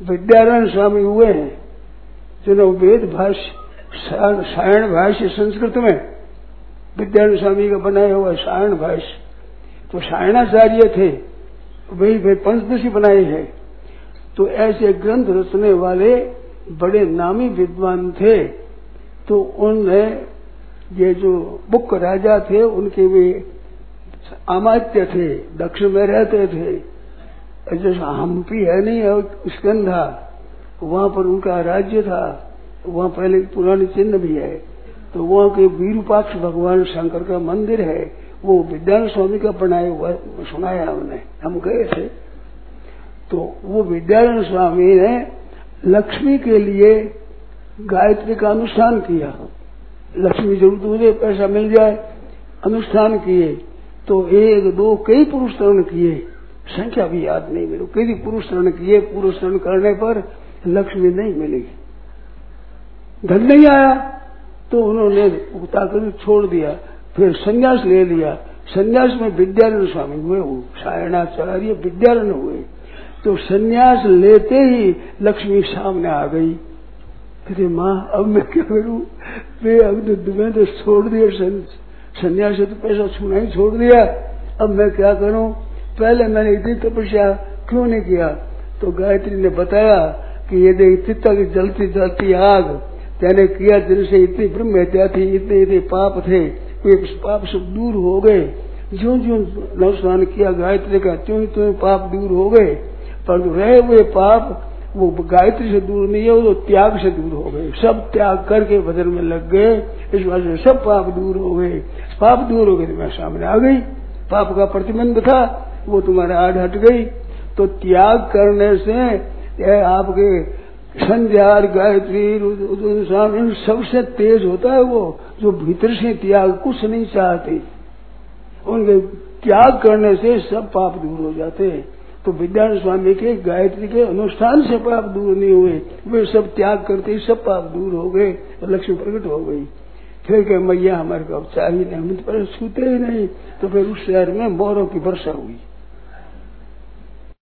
विद्यारायण स्वामी हुए हैं, जिन्होंने वेद भाष्य सायण भाष्य संस्कृत में विद्यारायण स्वामी का बनाया हुआ सायण भाष्य। तो सायणाचार्य थे, वही वे पंचदशी बनाए हैं। तो ऐसे ग्रंथ रचने वाले बड़े नामी विद्वान थे तो उनने ये जो बुक राजा थे, उनके वे अमात्य थे, दक्षिण में रहते थे। जैसा हम्पी है नहीं स्कंधा, वहाँ पर उनका राज्य था, वहाँ पहले पुराने चिन्ह भी है। तो वहाँ के वीरूपाक्ष भगवान शंकर का मंदिर है, वो विद्यान स्वामी का बनाए हुआ सुनाया हमने, हम गए थे। तो वो विद्यारण स्वामी ने लक्ष्मी के लिए गायत्री का अनुष्ठान किया। लक्ष्मी ज़रूर तुझे पैसा मिल जाए, अनुष्ठान किए। तो एक, दो कई पुरुष किए। संख्या भी याद नहीं मिली। कई पुरुष तरण किए, पुरुष तरण करने पर लक्ष्मी नहीं मिलेगी धन नहीं आया तो उन्होंने उगता कर छोड़ दिया, फिर संन्यास ले लिया। संन्यास में विद्यारण स्वामी हुए सायणाचार्य विद्यारण हुए। तो संन्यास लेते ही लक्ष्मी सामने आ गई। अरे माँ, अब मैं क्या करूँ? वे अब तो मैं तो छोड़ दिया संन्यास से तो पैसा छूना ही छोड़ दिया। अब मैं क्या करूँ? पहले मैंने इतनी तपस्या क्यों नहीं किया? तो गायत्री ने बताया कि ये देख चित्ता की जलती जलती आग तेने किया जिनसे इतनी ब्रह्म हत्या थी, इतने इतने पाप थे पाप सब दूर हो गए। जो जो नव स्नान किया गायत्री का त्यों त्यों पाप दूर हो गए। पर जो रहे हुए पाप, वो गायत्री से दूर नहीं है, वो तो त्याग से दूर हो गए। सब त्याग करके भजन में लग गए। इस वजह से सब पाप दूर हो गए। पाप दूर हो गए तो मैं सामने आ गई। पाप का प्रतिबंध था। वो तुम्हारे आड़ हट गई। तो त्याग करने से आपके संध्यार, गायत्री इन सबसे तेज होता है वो, जो भीतर से त्याग कुछ नहीं चाहते। उनके त्याग करने से सब पाप दूर हो जाते हैं। तो विद्यान स्वामी के, गायत्री के अनुष्ठान से पाप दूर नहीं हुए। वे सब त्याग करते सब पाप दूर हो गए लक्ष्मी प्रकट हो गई। फिर कह, मैया, हमारे को चाहिए नहीं, हम तो पहले छूते ही नहीं। तो फिर उस शहर में मोरों की वर्षा हुई।